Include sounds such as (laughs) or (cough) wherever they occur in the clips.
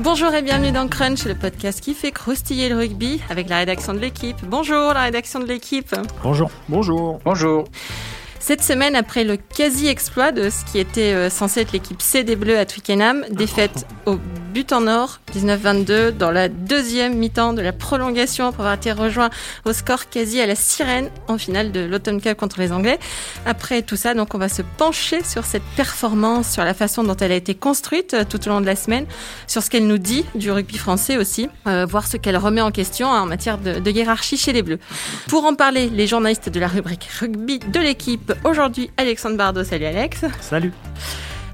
Bonjour et bienvenue dans Crunch, le podcast qui fait croustiller le rugby avec la rédaction de l'équipe. Bonjour la rédaction de l'équipe. Bonjour. Bonjour. Bonjour. Cette semaine, après le quasi-exploit de ce qui était euh, censé être l'équipe C des Bleus à Twickenham, défaite au but en or, 19-22, dans la deuxième mi-temps de la prolongation pour avoir été rejoint au score quasi à la sirène en finale de l'Autumn Cup contre les Anglais. Après tout ça, donc, on va se pencher sur cette performance, sur la façon dont elle a été construite euh, tout au long de la semaine, sur ce qu'elle nous dit du rugby français aussi, euh, voir ce qu'elle remet en question hein, en matière de, de hiérarchie chez les Bleus. Pour en parler, les journalistes de la rubrique rugby de l'équipe Aujourd'hui, Alexandre Bardot, salut Alex. Salut.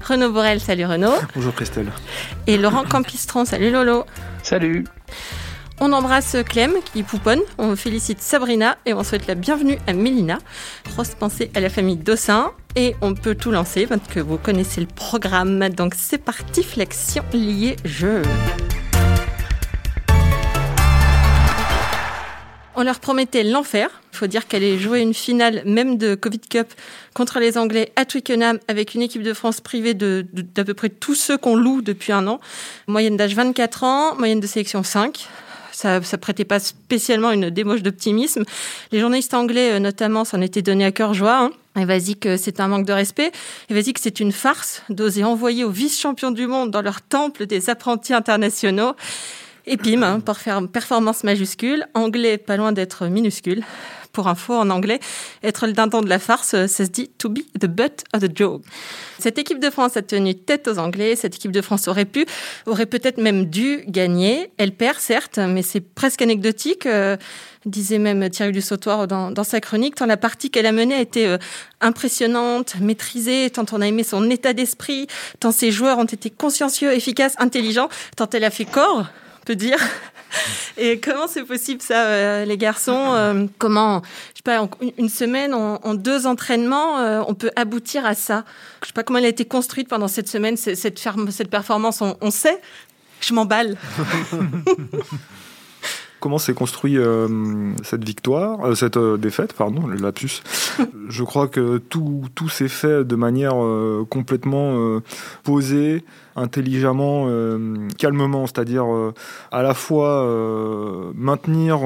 Renaud Borel, salut Renaud. Bonjour Christelle. Et Laurent Campistron, salut Lolo. Salut. On embrasse Clem qui pouponne, on félicite Sabrina et on souhaite la bienvenue à Mélina. Grosse pensée à la famille Dossin et on peut tout lancer parce que vous connaissez le programme. Donc c'est parti, flexion liée jeu. On leur promettait l'enfer. Il faut dire qu'elle ait joué une finale même de Covid Cup contre les Anglais à Twickenham avec une équipe de France privée de, d'à peu près tous ceux qu'on loue depuis un an. Moyenne d'âge 24 ans, moyenne de sélection 5. Ça, ça prêtait pas spécialement une démoche d'optimisme. Les journalistes anglais, euh, notamment, s'en étaient donné à cœur joie. Hein. Et vas-y que c'est un manque de respect. Et vas-y que c'est une farce d'oser envoyer aux vice-champions du monde dans leur temple des apprentis internationaux. Et PIM, hein, performance majuscule, anglais pas loin d'être minuscule. Pour info, en anglais, être le dindon de la farce, ça se dit to be the butt of the joke. Cette équipe de France a tenu tête aux Anglais. Cette équipe de France aurait pu, aurait peut-être même dû gagner. Elle perd, certes, mais c'est presque anecdotique. Euh, disait même Thierry Dussautoir dans, dans sa chronique, tant la partie qu'elle a menée a été euh, impressionnante, maîtrisée, tant on a aimé son état d'esprit, tant ses joueurs ont été consciencieux, efficaces, intelligents, tant elle a fait corps peut dire. (laughs) Et comment c'est possible ça, euh, les garçons euh, Comment, je sais pas, une semaine, en, deux entraînements, euh, on peut aboutir à ça? Je sais pas comment elle a été construite pendant cette semaine, cette, ferme, cette performance. On, sait? Je m'emballe. (laughs) comment s'est construit cette victoire, cette défaite, pardon, le lapsus? Je crois que tout, tout s'est fait de manière complètement posée, intelligemment, calmement, c'est-à-dire à la fois maintenir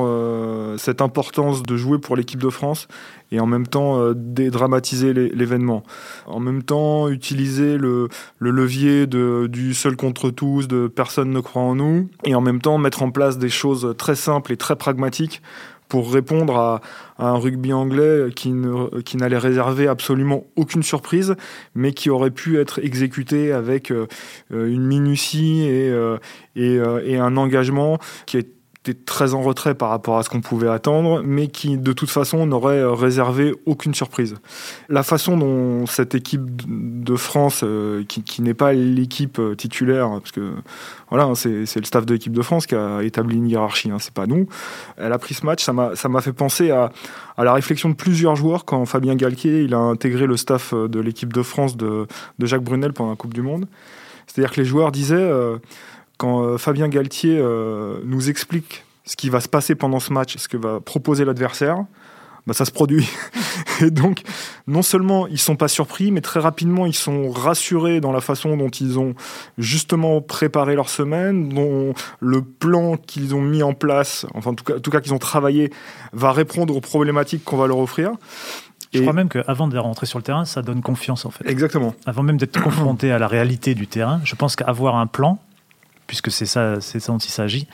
cette importance de jouer pour l'équipe de France et en même temps euh, dédramatiser l'événement. En même temps, utiliser le, le levier de, du seul contre tous, de personne ne croit en nous, et en même temps mettre en place des choses très simples et très pragmatiques pour répondre à, un rugby anglais qui n'allait réserver absolument aucune surprise, mais qui aurait pu être exécuté avec euh, une minutie et, euh, et, euh, et un engagement qui est était très en retrait par rapport à ce qu'on pouvait attendre, mais qui de toute façon n'aurait réservé aucune surprise. La façon dont cette équipe de France, euh, qui, n'est pas l'équipe titulaire, parce que voilà, hein, c'est, le staff de l'équipe de France qui a établi une hiérarchie, hein, c'est pas nous. Elle a pris ce match, ça m'a, fait penser à, la réflexion de plusieurs joueurs quand Fabien Galquier il a intégré le staff de l'équipe de France de, Jacques Brunel pendant la Coupe du Monde. C'est-à-dire que les joueurs disaient euh, quand euh, Fabien Galtier euh, nous explique ce qui va se passer pendant ce match, ce que va proposer l'adversaire, bah, ça se produit. (laughs) et donc, non seulement ils sont pas surpris, mais très rapidement ils sont rassurés dans la façon dont ils ont justement préparé leur semaine, dont le plan qu'ils ont mis en place, enfin en tout cas, en tout cas qu'ils ont travaillé, va répondre aux problématiques qu'on va leur offrir. Je crois même qu'avant de rentrer sur le terrain, ça donne confiance en fait. Exactement. Avant même d'être (clears throat) confronté à la réalité du terrain, je pense qu'avoir un plan, puisque c'est ça, c'est ça dont il s'agit.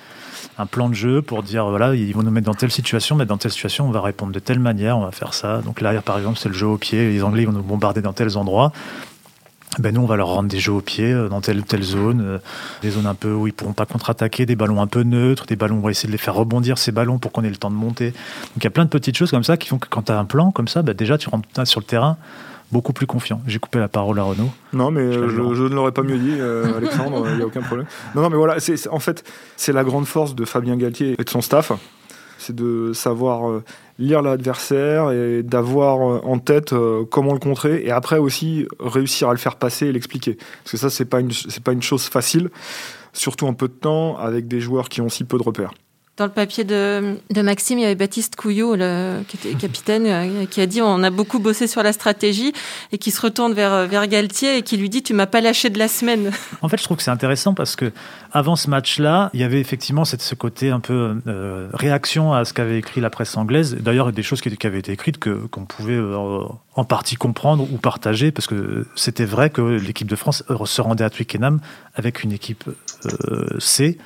Un plan de jeu pour dire voilà, ils vont nous mettre dans telle situation, mais dans telle situation, on va répondre de telle manière, on va faire ça. Donc l'arrière, par exemple, c'est le jeu au pied. Les Anglais vont nous bombarder dans tels endroits. Ben nous, on va leur rendre des jeux au pied euh, dans telle ou telle zone, euh, des zones un peu où ils pourront pas contre-attaquer, des ballons un peu neutres, des ballons on va essayer de les faire rebondir ces ballons pour qu'on ait le temps de monter. Donc il y a plein de petites choses comme ça qui font que quand tu as un plan comme ça, ben déjà tu rentres sur le terrain beaucoup plus confiant. J'ai coupé la parole à Renaud. Non, mais je, je, je ne l'aurais pas mieux dit, euh, (laughs) Alexandre, il n'y a aucun problème. Non, non, mais voilà, c'est, en fait, c'est la grande force de Fabien Galtier et de son staff, c'est de savoir euh, lire l'adversaire et d'avoir euh, en tête euh, comment le contrer, et après aussi réussir à le faire passer et l'expliquer. Parce que ça, c'est pas une, c'est pas une chose facile, surtout en peu de temps, avec des joueurs qui ont si peu de repères. Dans le papier de, Maxime, il y avait Baptiste Couillot, le, qui était capitaine, euh, qui a dit on a beaucoup bossé sur la stratégie et qui se retourne vers, vers Galtier et qui lui dit tu m'as pas lâché de la semaine. (laughs) En fait, je trouve que c'est intéressant parce que avant ce match-là, il y avait effectivement cette, ce côté un peu euh, réaction à ce qu'avait écrit la presse anglaise. D'ailleurs, des choses qui, qui, avaient été écrites que qu'on pouvait euh, en partie comprendre ou partager parce que c'était vrai que l'équipe de France se rendait à Twickenham avec une équipe C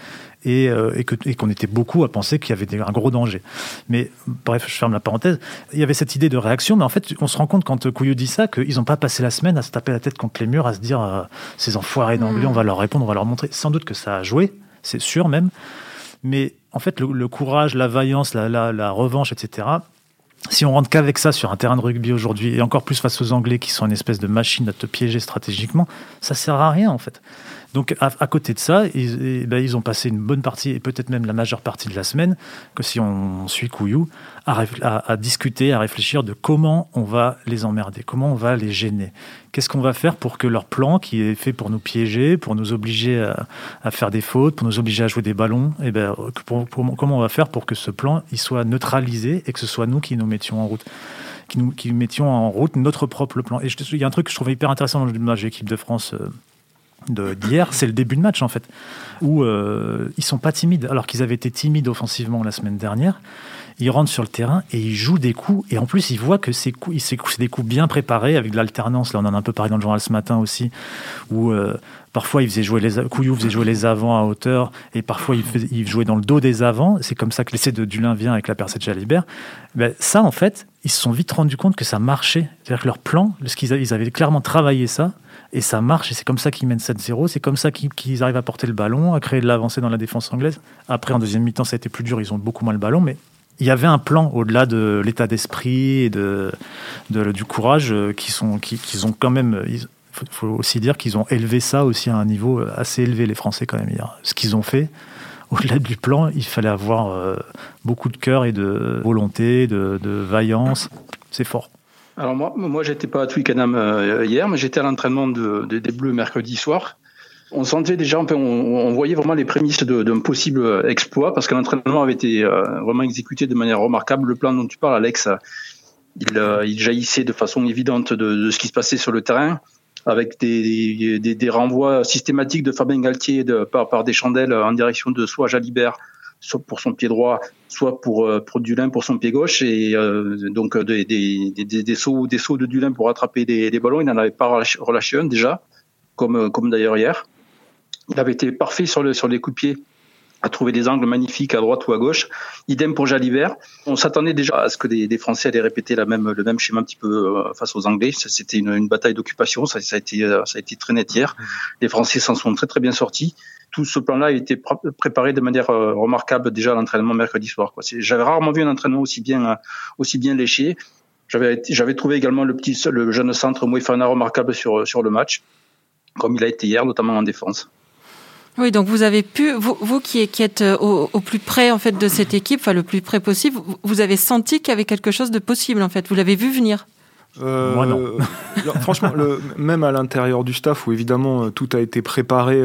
et, euh, et qu'on était beaucoup à penser qu'il y avait un gros danger. Mais bref, je ferme la parenthèse. Il y avait cette idée de réaction, mais en fait, on se rend compte quand Couillou dit ça qu'ils n'ont pas passé la semaine à se taper la tête contre les murs, à se dire euh, ces enfoirés d'anglais, on va leur répondre, on va leur montrer. Sans doute que ça a joué, c'est sûr même. Mais en fait, le, courage, la vaillance, la, la, la revanche, etc., si on rentre qu'avec ça sur un terrain de rugby aujourd'hui, et encore plus face aux Anglais qui sont une espèce de machine à te piéger stratégiquement, ça sert à rien en fait. Donc à, côté de ça, ils, ben, ils, ont passé une bonne partie, et peut-être même la majeure partie de la semaine, que si on suit Couillou, à, discuter, à réfléchir de comment on va les emmerder, comment on va les gêner. Qu'est-ce qu'on va faire pour que leur plan, qui est fait pour nous piéger, pour nous obliger à, faire des fautes, pour nous obliger à jouer des ballons, eh ben, comment on va faire pour que ce plan il soit neutralisé et que ce soit nous qui nous mettions en route qui mettions en route notre propre plan. Et il y a un truc que je trouvais hyper intéressant dans le match d'équipe de France euh, d'hier, c'est le début de match en fait, où euh, ils sont pas timides, alors qu'ils avaient été timides offensivement la semaine dernière. Ils rentrent sur le terrain et ils jouent des coups, et en plus ils voient que ces coups, c'est des coups bien préparés avec de l'alternance. Là, on en a un peu parlé dans le journal ce matin aussi, où euh, parfois ils faisaient jouer les Couillou faisait jouer les avants à hauteur, et parfois ils, jouaient dans le dos des avants. C'est comme ça que l'essai de Dulin vient avec la percée de Jalibert. Ben, ça, en fait, ils se sont vite rendus compte que ça marchait. C'est-à-dire que leur plan, qu'ils ils avaient clairement travaillé ça, et ça marche, et c'est comme ça qu'ils mènent 7-0, c'est comme ça qu'ils arrivent à porter le ballon, à créer de l'avancée dans la défense anglaise. Après, en deuxième mi-temps, ça a été plus dur, ils ont beaucoup moins le ballon, mais il y avait un plan au-delà de l'état d'esprit et de, du courage euh, qui ont quand même. Il faut, aussi dire qu'ils ont élevé ça aussi à un niveau assez élevé, les Français, quand même. Ce qu'ils ont fait, (laughs) au-delà du plan, il fallait avoir euh, beaucoup de cœur et de volonté, de vaillance. C'est fort. Alors moi, moi j'étais pas à Twickenham euh, hier, mais j'étais à l'entraînement de, des Bleus mercredi soir. On sentait déjà, on, on voyait vraiment les prémices d'un possible exploit parce que l'entraînement avait été euh, vraiment exécuté de manière remarquable. Le plan dont tu parles, Alex, il, euh, il jaillissait de façon évidente de, ce qui se passait sur le terrain avec des, des, des renvois systématiques de Fabien Galtier par, par des chandelles en direction de soit Jalibert, soit pour son pied droit, soit pour, euh, pour Dulin pour son pied gauche, et euh, donc euh, des, des, des, des, sauts, des sauts de Dulin pour attraper des, ballons. Il n'en avait pas relâché un déjà, comme, comme d'ailleurs hier. Il avait été parfait sur, le, sur les coups de pied à trouver des angles magnifiques à droite ou à gauche. Idem pour Jalibert. On s'attendait déjà à ce que des, des, Français allaient répéter la même, le même schéma un petit peu face aux Anglais. C'était une, une, bataille d'occupation. Ça, ça, a été, ça a été très net hier. Les Français s'en sont très très bien sortis tout ce plan-là a été préparé de manière euh, remarquable déjà à l'entraînement mercredi soir. J'avais rarement vu un entraînement aussi bien, euh, aussi bien léché. J'avais, trouvé également le petit, le jeune centre Moefana remarquable sur, sur le match, comme il a été hier, notamment en défense. Oui, donc vous avez pu, vous, vous qui, êtes euh, au, au, plus près en fait de cette équipe, enfin le plus près possible, vous avez senti qu'il y avait quelque chose de possible en fait. Vous l'avez vu venir. Euh, Moi non. (laughs) franchement, le, même à l'intérieur du staff, où évidemment euh, tout a été préparé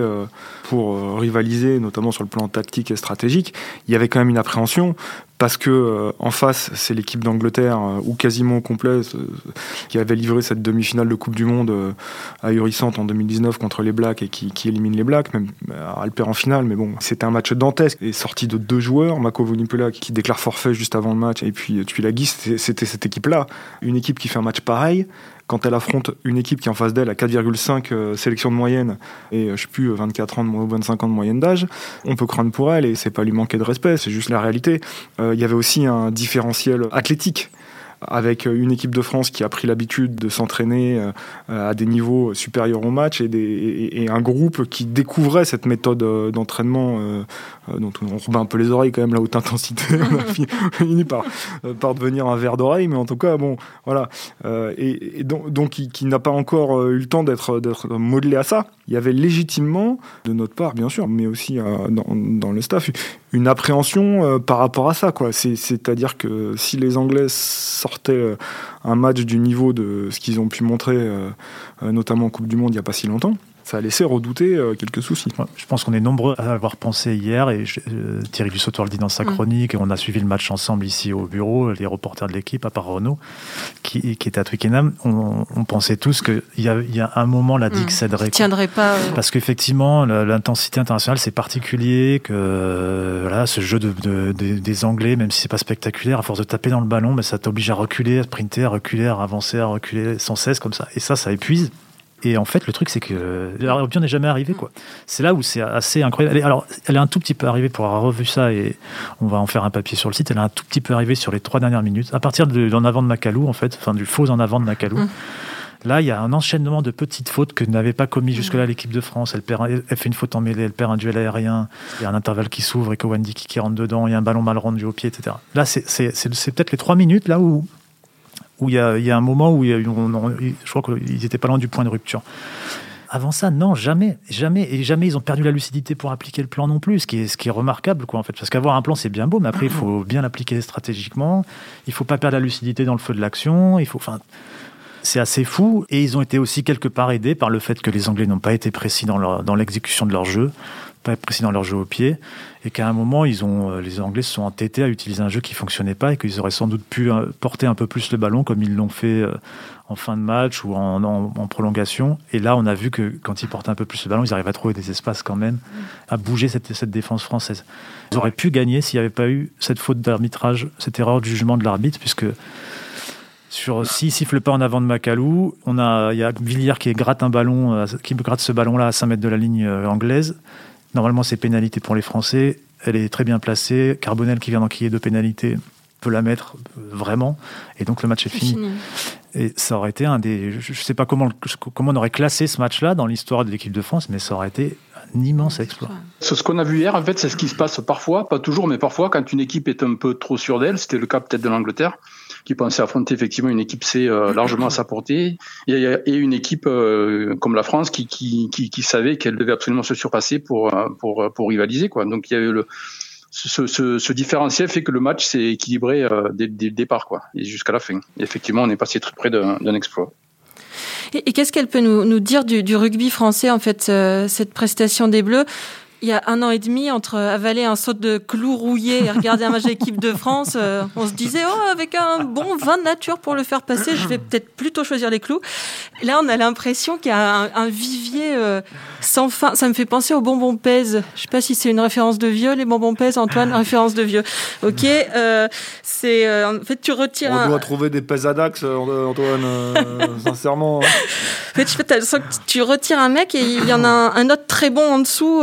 pour rivaliser, notamment sur le plan tactique et stratégique, il y avait quand même une appréhension parce que euh, en face, c'est l'équipe d'Angleterre, euh, ou quasiment au complet, euh, qui avait livré cette demi-finale de Coupe du Monde ahurissante en 2019 contre les Blacks et qui, élimine les Blacks, même elle perd en finale, mais bon, c'était un match dantesque. Et sorti de deux joueurs, Mako Vonipela qui déclare forfait juste avant le match, et puis Tuilagi, c'était cette équipe-là, une équipe qui fait un match pareil, quand elle affronte une équipe qui est en face d'elle à 4,5 euh, sélections de moyenne et euh, je sais plus 24 ans ou 25 ans de moyenne d'âge, on peut craindre pour elle et c'est pas lui manquer de respect, c'est juste la réalité. Euh, il y avait aussi un différentiel athlétique avec une équipe de France qui a pris l'habitude de s'entraîner à des niveaux supérieurs au match et, un groupe qui découvrait cette méthode d'entraînement euh, dont on rebat un peu les oreilles quand même la haute intensité. (laughs) On a fini par, euh, par devenir un verre d'oreille mais en tout cas bon voilà. Euh, et, donc, donc qui, n'a pas encore eu le temps d'être modelé à ça. Il y avait légitimement de notre part bien sûr mais aussi dans, dans, le staff une appréhension par rapport à ça quoi. C'est à dire que si les Anglais sortaient un match du niveau de ce qu'ils ont pu montrer notamment en Coupe du Monde il n'y a pas si longtemps ça a laissé redouter euh, quelques soucis. je pense qu'on est nombreux à avoir pensé hier, et euh, Thierry Dussautoir le dit dans sa mm. chronique, et on a suivi le match ensemble ici au bureau, les reporters de l'équipe, à part Renault, qui, était à Twickenham, on, pensait tous qu'il y, a, y a un moment, la digue mm. céderait. tiendrait pas. Parce qu'effectivement, l'intensité internationale, c'est particulier, que voilà, ce jeu de, des Anglais, même si c'est pas spectaculaire, à force de taper dans le ballon, mais ça t'oblige à reculer, à sprinter, à reculer, à avancer, à reculer sans cesse comme ça. Et ça, ça épuise. Et en fait, le truc, c'est que l'Europe n'est jamais arrivé. quoi. C'est là où c'est assez incroyable. alors, elle est un tout petit peu arrivée pour avoir revu ça, et on va en faire un papier sur le site. Elle est un tout petit peu arrivée sur les trois dernières minutes, à partir de l'en avant de Macalou, en fait, enfin du faux en avant de Macalou. Hum. Là, il y a un enchaînement de petites fautes que n'avait pas commis jusque-là l'équipe de France. Elle, perd, elle fait une faute en mêlée, elle perd un duel aérien, il y a un intervalle qui s'ouvre et Wendy qui rentre dedans, il y a un ballon mal rendu au pied, etc. Là, c'est peut-être les trois minutes là où où il y a, un moment où je crois qu'ils n'étaient pas loin du point de rupture. Avant ça, non, jamais, jamais, et jamais ils ont perdu la lucidité pour appliquer le plan non plus, ce qui est, remarquable, quoi, en fait. Parce qu'avoir un plan, c'est bien beau, mais après, il faut bien l'appliquer stratégiquement. Il faut pas perdre la lucidité dans le feu de l'action. Il faut, enfin, c'est assez fou. Et ils ont été aussi quelque part aidés par le fait que les Anglais n'ont pas été précis dans l'exécution de leur jeu pas précis dans leur jeu au pied, et qu'à un moment, ils ont, euh, les Anglais se sont entêtés à utiliser un jeu qui fonctionnait pas et qu'ils auraient sans doute pu euh, porter un peu plus le ballon comme ils l'ont fait euh, en fin de match ou en, prolongation. Et là, on a vu que quand ils portaient un peu plus le ballon, ils arrivaient à trouver des espaces quand même, à bouger cette, cette défense française. Ils auraient pu gagner s'il n'y avait pas eu cette faute d'arbitrage, cette erreur de jugement de l'arbitre, puisque sur s'il siffle pas en avant de Macalou, on a il y a Villiers qui gratte un ballon, qui gratte ce ballon-là à 5 mètres de la ligne anglaise. Normalement, c'est pénalité pour les Français. Elle est très bien placée. Carbonel, qui vient d'enquiller de pénalité, peut la mettre vraiment. Et donc, le match est, fini. Et ça aurait été un des. Je ne sais pas comment, comment on aurait classé ce match-là dans l'histoire de l'équipe de France, mais ça aurait été un immense exploit. Ce qu'on a vu hier, en fait, c'est ce qui se passe parfois, pas toujours, mais parfois, quand une équipe est un peu trop sûre d'elle. C'était le cas peut-être de l'Angleterre qui pensait affronter effectivement une équipe C euh, largement à sa portée, et, et une équipe euh, comme la France qui, qui, qui, savait qu'elle devait absolument se surpasser pour, euh, pour, pour rivaliser. Quoi. Donc il y a eu le, ce, ce, ce, différentiel fait que le match s'est équilibré dès, dès, le départ quoi, et jusqu'à la fin. Et effectivement, on est passé très près d'un exploit. Et, qu'est-ce qu'elle peut nous, nous dire du, rugby français, en fait, cette prestation des Bleus? Il y a un an et demi, entre avaler un saut de clous rouillé et regarder un match d'équipe de France, euh, on se disait, oh, avec un bon vin de nature pour le faire passer, je vais peut-être plutôt choisir les clous. Là, on a l'impression qu'il y a un, vivier euh, sans fin. Ça me fait penser aux bonbons pèse. Je sais pas si c'est une référence de vieux, les bonbons pèse, Antoine, référence de vieux. Ok, euh, c'est en fait tu retires. On doit trouver des pèsadax, Antoine, (laughs) sincèrement. En fait, que tu retires un mec et il y en a un, autre très bon en dessous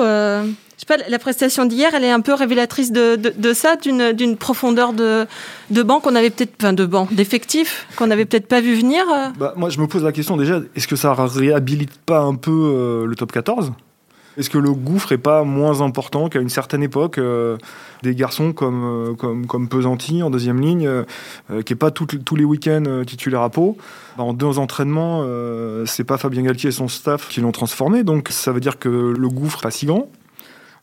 sais pas, la prestation d'hier, elle est un peu révélatrice de, ça, d'une profondeur de, banc qu'on avait peut-être, enfin de banc, d'effectifs qu'on n'avait peut-être pas vu venir. Euh. Bah, moi, je me pose la question déjà, est-ce que ça réhabilite pas un peu euh, le top 14 est-ce que le gouffre est pas moins important qu'à une certaine époque euh, des garçons comme, comme, comme Pesanti en deuxième ligne, qui est pas tous les week-ends titulaire à Pau? Bah, En deux entraînements, c'est pas Fabien Galtier et son staff qui l'ont transformé, donc ça veut dire que le gouffre est pas si grand.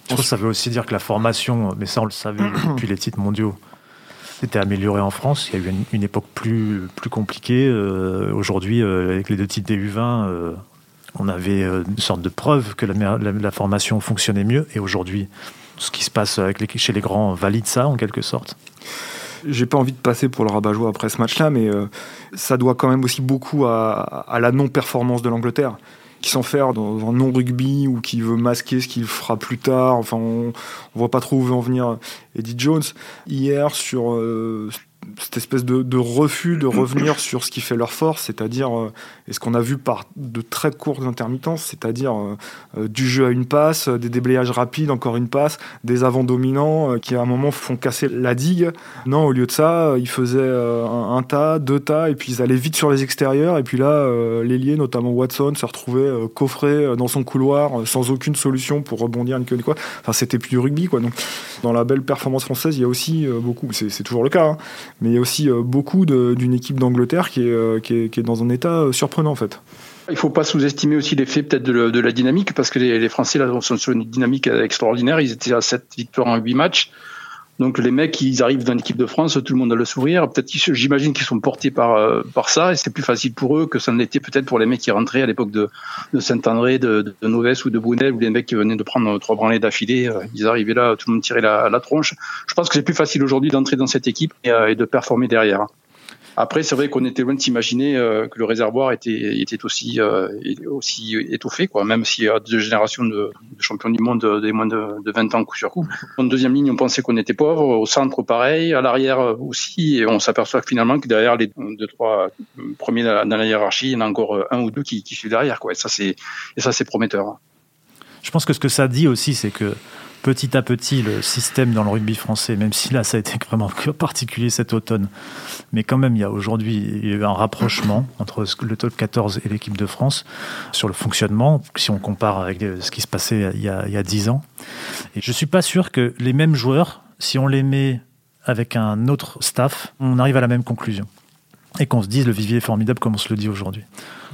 Je trouve que ça veut aussi dire que la formation, mais ça on le savait (clears throat) depuis les titres mondiaux, était améliorée en France. Il y a eu une, époque plus, plus compliquée. Euh, aujourd'hui, euh, avec les deux titres des U20, euh, on avait une sorte de preuve que la, la, formation fonctionnait mieux. Et aujourd'hui, ce qui se passe avec les, chez les grands valide ça en quelque sorte. J'ai pas envie de passer pour le rabat-joie après ce match-là, mais ça doit quand même aussi beaucoup à, à la non-performance de l'Angleterre qui s'enferme dans un non-rugby ou qui veut masquer ce qu'il fera plus tard. Enfin, on, on voit pas trop où veut en venir Eddie Jones. Hier, sur euh, cette espèce de, refus de revenir (clears throat) sur ce qui fait leur force, c'est-à-dire, euh, et ce qu'on a vu par de très courtes intermittences, c'est-à-dire euh, euh, du jeu à une passe, des déblayages rapides, encore une passe, des avants dominants qui à un moment font casser la digue. Non, au lieu de ça, ils faisaient un, tas, deux tas, et puis ils allaient vite sur les extérieurs, et puis là, l'ailier, notamment Watson, se retrouvait coffré dans son couloir sans aucune solution pour rebondir, ni quoi. Enfin, c'était plus du rugby, quoi. Donc, dans la belle performance française, il y a aussi beaucoup, c'est toujours le cas, hein, mais il y a aussi euh, beaucoup d'une équipe d'Angleterre qui, euh, est, dans un état euh, surprenant en fait. Il ne faut pas sous-estimer aussi l'effet peut-être de, la dynamique, parce que les, Français là, sont sur une dynamique extraordinaire. Ils étaient à 7 victoires en 8 matchs. Donc les mecs, ils arrivent dans l'équipe de France, tout le monde a le sourire. Peut-être, j'imagine qu'ils sont portés par euh, par ça, et c'est plus facile pour eux que ça ne l'était peut-être pour les mecs qui rentraient à l'époque de, Saint-André, de, de Novès ou de Brunel, ou les mecs qui venaient de prendre trois branlées d'affilée. Euh, ils arrivaient là, tout le monde tirait la, la tronche. Je pense que c'est plus facile aujourd'hui d'entrer dans cette équipe et, et de performer derrière. Après, c'est vrai qu'on était loin de s'imaginer euh, que le réservoir était, était aussi, euh, aussi étoffé, quoi. Même s'il y a deux générations de, champions du monde des moins de, de 20 ans coup sur coup. En deuxième ligne, on pensait qu'on était pauvre. Au centre, pareil. À l'arrière aussi. Et on s'aperçoit finalement que derrière les deux, trois premiers dans la hiérarchie, il y en a encore un ou deux qui, qui suivent derrière, quoi. Et ça, c'est prometteur. Je pense que ce que ça dit aussi, c'est que petit à petit le système dans le rugby français, même si là ça a été vraiment particulier cet automne, mais quand même il y a aujourd'hui un rapprochement entre le top 14 et l'équipe de France sur le fonctionnement, si on compare avec ce qui se passait il y a, il y a 10 ans. Et je suis pas sûr que les mêmes joueurs, si on les met avec un autre staff, on arrive à la même conclusion et qu'on se dise le vivier est formidable comme on se le dit aujourd'hui.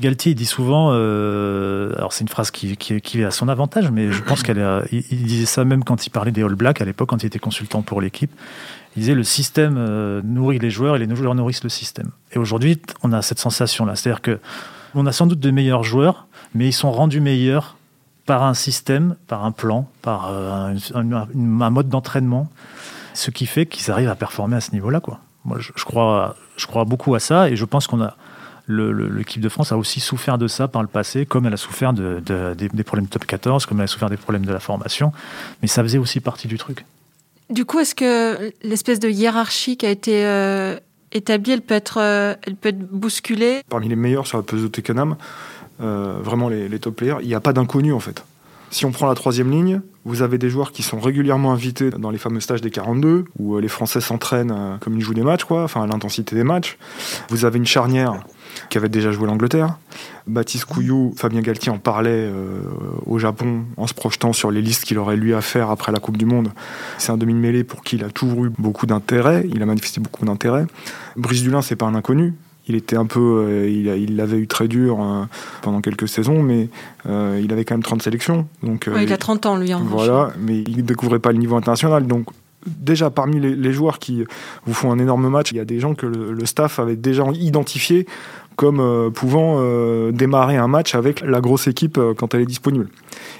Galtier il dit souvent, euh, alors c'est une phrase qui, est à son avantage, mais je pense qu'il il disait ça même quand il parlait des All Blacks à l'époque, quand il était consultant pour l'équipe. Il disait le système euh, nourrit les joueurs et les joueurs nourrissent le système. Et aujourd'hui, on a cette sensation-là, c'est-à-dire que on a sans doute de meilleurs joueurs, mais ils sont rendus meilleurs par un système, par un plan, par euh, un, un, un mode d'entraînement, ce qui fait qu'ils arrivent à performer à ce niveau-là, quoi. Moi, je, je, crois, je crois beaucoup à ça et je pense qu'on a l'équipe de France a aussi souffert de ça par le passé, comme elle a souffert de, de, des, des, problèmes top 14, comme elle a souffert des problèmes de la formation, mais ça faisait aussi partie du truc. Du coup, est-ce que l'espèce de hiérarchie qui a été euh, établie, elle peut, être, euh, elle peut être bousculée? Parmi les meilleurs sur la pelote de Canam, euh, vraiment les, les, top players, il n'y a pas d'inconnu en fait. Si on prend la troisième ligne, vous avez des joueurs qui sont régulièrement invités dans les fameux stages des 42, où les Français s'entraînent comme ils jouent des matchs, enfin à l'intensité des matchs. Vous avez une charnière qui avait déjà joué l'Angleterre. Baptiste Couillou, Fabien Galtier en parlait euh, au Japon en se projetant sur les listes qu'il aurait lui à faire après la Coupe du Monde. C'est un demi-mêlée pour qui il a toujours eu beaucoup d'intérêt, il a manifesté beaucoup d'intérêt. Brice Dulin, c'est pas un inconnu. Il était un peu, euh, il l'avait eu très dur euh, pendant quelques saisons, mais euh, il avait quand même 30 sélections. Donc, ouais, il a 30 ans, lui, en Voilà, mais il ne découvrait pas le niveau international. Donc, déjà parmi les, les, joueurs qui vous font un énorme match, il y a des gens que le, le staff avait déjà identifiés comme euh, pouvant euh, démarrer un match avec la grosse équipe euh, quand elle est disponible.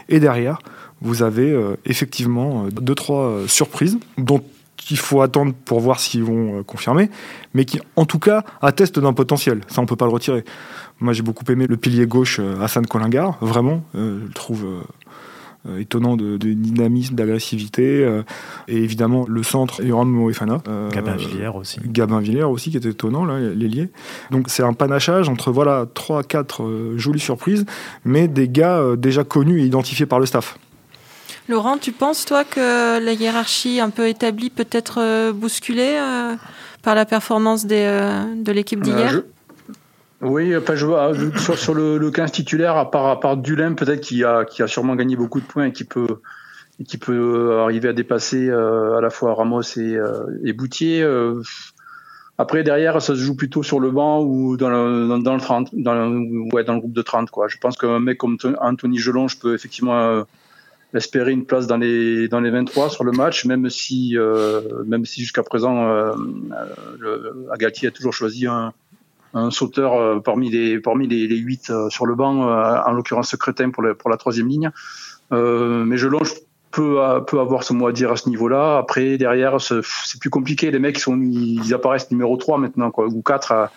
Et derrière, vous avez effectivement deux trois surprises dont il faut attendre pour voir s'ils vont confirmer, mais qui en tout cas attestent d'un potentiel. Ça, on peut pas le retirer. Moi, j'ai beaucoup aimé le pilier gauche Hassan Kolingar, vraiment, je le trouve euh, étonnant de, de dynamisme, d'agressivité. Euh, et évidemment, le centre, Yoram Moefana. Euh, Gabin Villiers aussi. Gabin Villiers aussi, qui était étonnant, là, les liés. Donc c'est un panachage entre voilà, 3-4 jolies surprises, mais des gars déjà connus et identifiés par le staff. Laurent, tu penses, toi, que la hiérarchie un peu établie peut être bousculée par la performance des, de l'équipe d'hier? oui, enfin, je vois, sur, sur le, le 15 titulaire, à part, à part Dulin, peut-être qui a, qui a sûrement gagné beaucoup de points et qui peut, et qui peut arriver à dépasser euh, à la fois Ramos et, euh, et Boutier. Euh, après, derrière, ça se joue plutôt sur le banc ou dans le, dans, dans le 30, dans le, ouais, dans le groupe de 30, quoi. Je pense qu'un mec comme Anthony Gelon, je peux effectivement euh, espérer une place dans les, dans les 23 sur le match, même si, euh, même si jusqu'à présent, euh, le, Agalti a toujours choisi un, sauteur euh, parmi les parmi les, les 8 euh, sur le banc, euh, en l'occurrence Crétin pour, le, pour la troisième ligne. mais je longe peut, peut avoir son mot à dire à ce niveau-là. Après, derrière, c'est plus compliqué. Les mecs, ils, sont, ils apparaissent numéro 3 maintenant, quoi, ou 4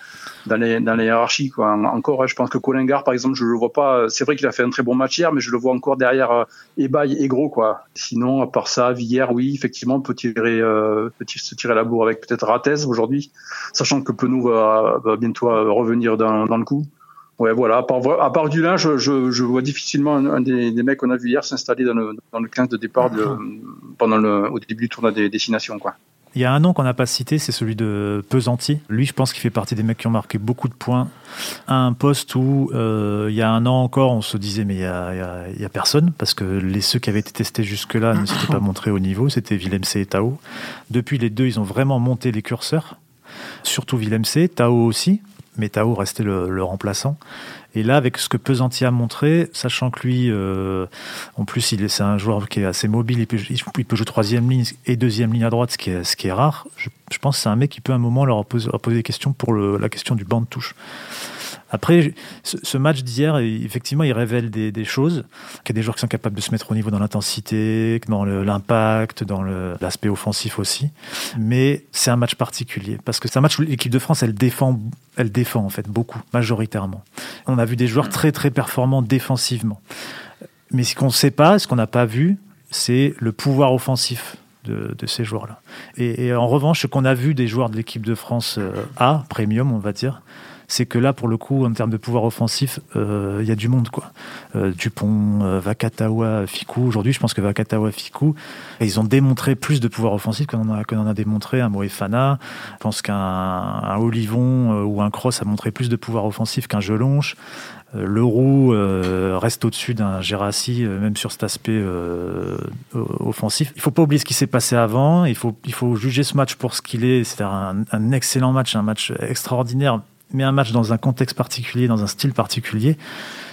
dans les, dans les hiérarchies. Quoi. Encore, je pense que Colingard, par exemple, je le vois pas. C'est vrai qu'il a fait un très bon match hier, mais je le vois encore derrière Ebaille et Gros. Quoi. Sinon, à part ça, Villiers, oui, effectivement, peut, tirer, euh, peut se tirer la bourre avec peut-être Ratez aujourd'hui, sachant que Penou va, va bientôt revenir dans, dans le coup. Ouais, voilà. À part, à part je, vois difficilement un, des, mecs qu'on a vu hier s'installer dans le, dans le 15 de départ pendant au début du tournoi des destinations, quoi. Il y a un nom qu'on n'a pas cité, c'est celui de Pesanti. Lui, je pense qu'il fait partie des mecs qui ont marqué beaucoup de points à un poste où euh, il y a un an encore, on se disait mais il y a, il y a, il y a personne parce que les ceux qui avaient été testés jusque-là ne s'étaient pas montrés au niveau. C'était Willem C et Tao. Depuis les deux, ils ont vraiment monté les curseurs. Surtout Willem C, Tao aussi mais Tao restait le, remplaçant. Et là, avec ce que Pesanti a montré, sachant que lui, euh, en plus, c'est un joueur qui est assez mobile, il peut, il peut, jouer troisième ligne et deuxième ligne à droite, ce qui est, ce rare. Je, pense que c'est un mec qui peut à un moment leur poser, des questions pour la question du banc de touche. Après, ce match d'hier, effectivement, il révèle des, choses, qu'il y a des joueurs qui sont capables de se mettre au niveau dans l'intensité, dans l'impact, dans l'aspect offensif aussi. Mais c'est un match particulier, parce que c'est un match où l'équipe de France, elle défend, elle défend en fait beaucoup, majoritairement. On a vu des joueurs très très performants défensivement. Mais ce qu'on ne sait pas, ce qu'on n'a pas vu, c'est le pouvoir offensif de, ces joueurs-là. Et, en revanche, ce qu'on a vu des joueurs de l'équipe de France euh, A, premium, on va dire, c'est que là, pour le coup, en termes de pouvoir offensif, euh, il y a du monde. quoi. Euh, Dupont, euh, Vakatawa, Fikou. Aujourd'hui, je pense que Vakatawa, Fikou, ils ont démontré plus de pouvoir offensif qu'on en a, démontré un Moefana. Je pense qu'un Olivon ou un Cross a montré plus de pouvoir offensif qu'un Gelonche. Le Roux reste au-dessus d'un Gérassi, même sur cet aspect offensif. Il ne faut pas oublier ce qui s'est passé avant. Il faut, il faut juger ce match pour ce qu'il est. C'est un, un excellent match, un match extraordinaire mais un match dans un contexte particulier, dans un style particulier.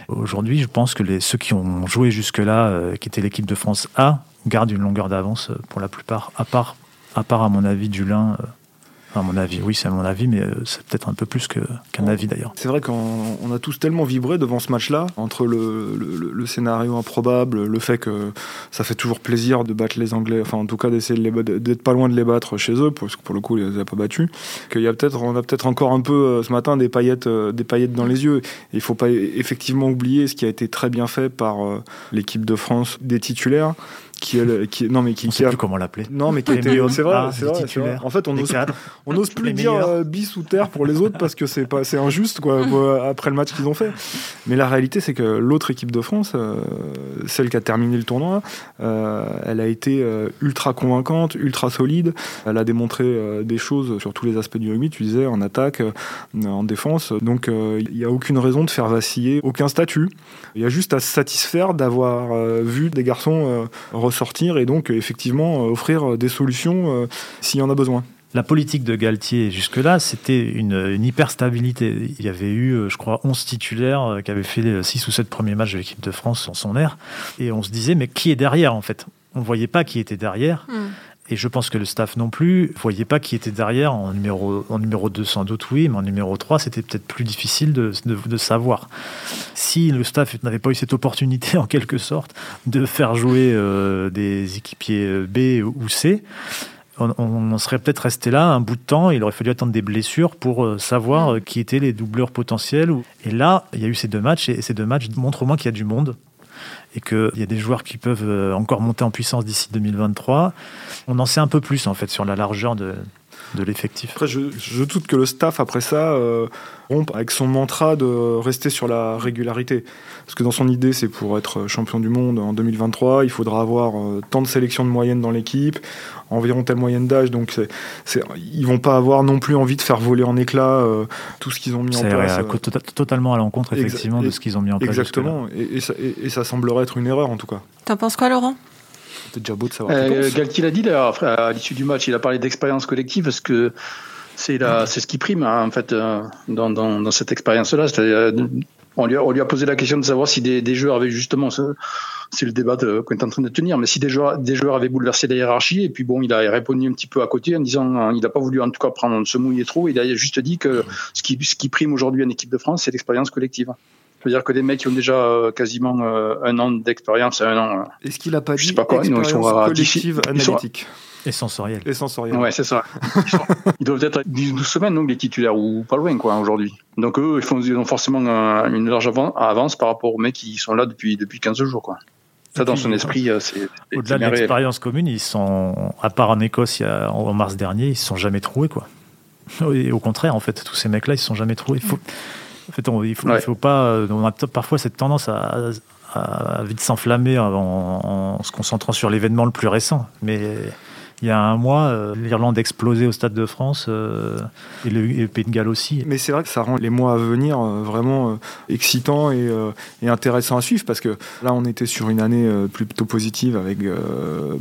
Aujourd'hui, je pense que ceux qui ont joué jusque-là, euh, qui étaient l'équipe de France A, gardent une longueur d'avance euh, pour la plupart, à part, à part à mon avis, Dulin, euh, à mon avis, oui, c'est à mon avis, mais euh, c'est peut-être un peu plus qu'un avis d'ailleurs. C'est vrai qu'on a tous tellement vibré devant ce match-là, entre le, scénario improbable, le fait que ça fait toujours plaisir de battre les Anglais, enfin en tout cas d'essayer d'être pas loin de les battre chez eux, parce que pour le coup, ils les a pas battus. Qu'il y a peut-être, peut-être encore un peu euh, ce matin des paillettes, euh, des paillettes dans les yeux. Il faut pas effectivement oublier ce qui a été très bien fait par l'équipe de France des titulaires qui, qui non mais qui, on sait plus comment l'appeler. Non mais qui était c'est vrai, c'est vrai, En fait, on n'ose on ose plus dire euh, bis ou terre pour les autres parce que c'est pas c'est injuste quoi (laughs) après le match qu'ils ont fait. Mais la réalité c'est que l'autre équipe de France, euh, celle qui a terminé le tournoi, euh, elle a été ultra convaincante, ultra solide. Elle a démontré des choses sur tous les aspects du rugby. Tu disais en attaque, en défense. Donc il n'y a aucune raison de faire vaciller aucun statut. Il y a juste à se satisfaire d'avoir vu des garçons ressortir et donc effectivement offrir des solutions s'il y en a besoin. La politique de Galtier jusque-là, c'était une, hyper-stabilité. Il y avait eu, euh, je crois, 11 titulaires euh, qui avaient fait les 6 ou 7 premiers matchs de l'équipe de France en son air. Et on se disait, mais qui est derrière en fait? On ne voyait pas qui était derrière. Hmm. Et je pense que le staff non plus ne voyait pas qui était derrière. En numéro, en numéro 2, sans doute oui, mais en numéro 3, c'était peut-être plus difficile de, de, savoir. Si le staff n'avait pas eu cette opportunité, (laughs) en quelque sorte, de faire jouer euh, des équipiers B ou C, on, serait peut-être resté là un bout de temps. Il aurait fallu attendre des blessures pour euh, savoir mm. euh, qui étaient les doubleurs potentiels. Et là, il y a eu ces deux matchs et ces deux matchs montrent au moins qu'il y a du monde et qu'il y a des joueurs qui peuvent euh, encore monter en puissance d'ici 2023. On en sait un peu plus en fait sur la largeur de, de l'effectif. Après, je, je, doute que le staff, après ça, euh, rompe avec son mantra de rester sur la régularité. Parce que dans son idée, c'est pour être champion du monde en 2023, il faudra avoir euh, tant de sélections de moyenne dans l'équipe, environ telle moyenne d'âge. Donc, c'est, c'est, ils vont pas avoir non plus envie de faire voler en éclats euh, tout ce qu'ils ont mis en place. C'est totalement à l'encontre, effectivement, de ce qu'ils ont mis en place. Exactement. Et, et, ça, et ça semblerait être une erreur, en tout cas. T'en penses quoi, Laurent? Déjà beau de savoir. Euh, Galtier l'a dit d'ailleurs à l'issue du match, il a parlé d'expérience collective parce que c'est c'est ce qui prime hein, en fait euh, dans, dans, dans cette expérience-là. Euh, on lui, a, on lui a posé la question de savoir si des, des joueurs avaient justement, c'est le débat qu'on est en train de tenir, mais si des joueurs, des joueurs avaient bouleversé la hiérarchie, et puis bon, il a répondu un petit peu à côté en disant, hein, il n'a pas voulu en tout cas prendre se mouiller trop, il a juste dit que ce qui, ce qui prime aujourd'hui en équipe de France, c'est l'expérience collective cest à dire que des mecs qui ont déjà euh, quasiment euh, un an d'expérience, un an. Euh, Est-ce qu'il a pas dit pas quoi, expérience ils sont, collective analytique et sensorielle. Et sensorielle. Ouais, c'est ça. Ils, (laughs) doivent être 12 semaines, donc, les titulaires, ou pas loin, quoi, aujourd'hui. Donc, eux, ils, font, ils ont forcément une large avance par rapport aux mecs qui sont là depuis, depuis 15 jours, quoi. Ça, dans son esprit, c'est. Au-delà de l'expérience commune, ils sont, à part en Écosse, il y a, en mars dernier, ils se sont jamais troués, quoi. (laughs) Et au contraire, en fait, tous ces mecs-là, ils se sont jamais faut, en fait, on, il faut, faut pas. Euh, on a parfois cette tendance à, vite s'enflammer en, se concentrant sur l'événement le plus récent. Mais il y a un mois, euh, l'Irlande explosait au Stade de France euh, et, le, Pays de Galles aussi. Mais c'est vrai que ça rend les mois à venir euh, vraiment excitants et, et, intéressants à suivre parce que là, on était sur une année plutôt positive avec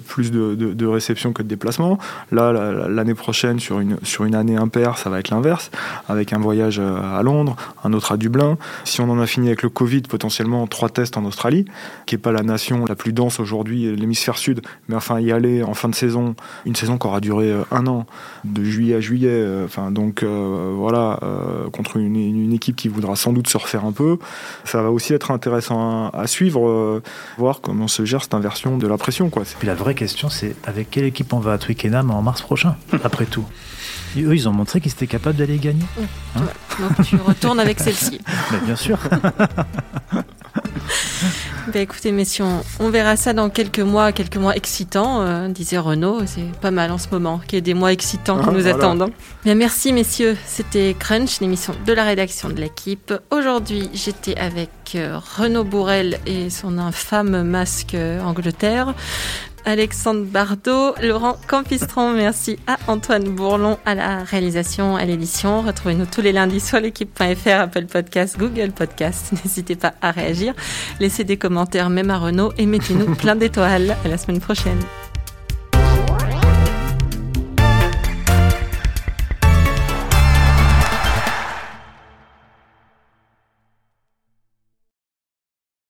plus de, de, de réceptions que de déplacements. Là, l'année prochaine, sur une, sur une année impaire, ça va être l'inverse, avec un voyage à Londres, un autre à Dublin. Si on en a fini avec le Covid, potentiellement trois tests en Australie, qui n'est pas la nation la plus dense aujourd'hui, l'hémisphère sud, mais enfin y aller en fin de saison une saison qui aura duré euh, un an, de juillet à juillet. Euh, enfin, donc euh, voilà, contre une, équipe qui voudra sans doute se refaire un peu. Ça va aussi être intéressant à, suivre, voir comment se gère cette inversion de la pression. Quoi. Puis la vraie question, c'est avec quelle équipe on va à Twickenham en mars prochain, (laughs) après tout? Eux, ils ont montré qu'ils étaient capables d'aller gagner. Hein? donc tu retournes avec celle-ci. (laughs) bien sûr. (laughs) Bah écoutez, messieurs, on, verra ça dans quelques mois, quelques mois excitants, euh, disait Renaud. C'est pas mal en ce moment qu'il y ait des mois excitants qui ah, nous attendent. Hein. Bien, merci, messieurs. C'était Crunch, l'émission de la rédaction de l'équipe. Aujourd'hui, j'étais avec euh, Renaud Bourrel et son infâme masque euh, Angleterre. Alexandre Bardot, Laurent Campistron, merci à Antoine Bourlon à la réalisation, à l'édition. Retrouvez-nous tous les lundis sur l'équipe.fr, Apple Podcast, Google Podcast. (laughs) N'hésitez pas à réagir, laissez des commentaires même à Renault et mettez-nous plein d'étoiles. À la semaine prochaine.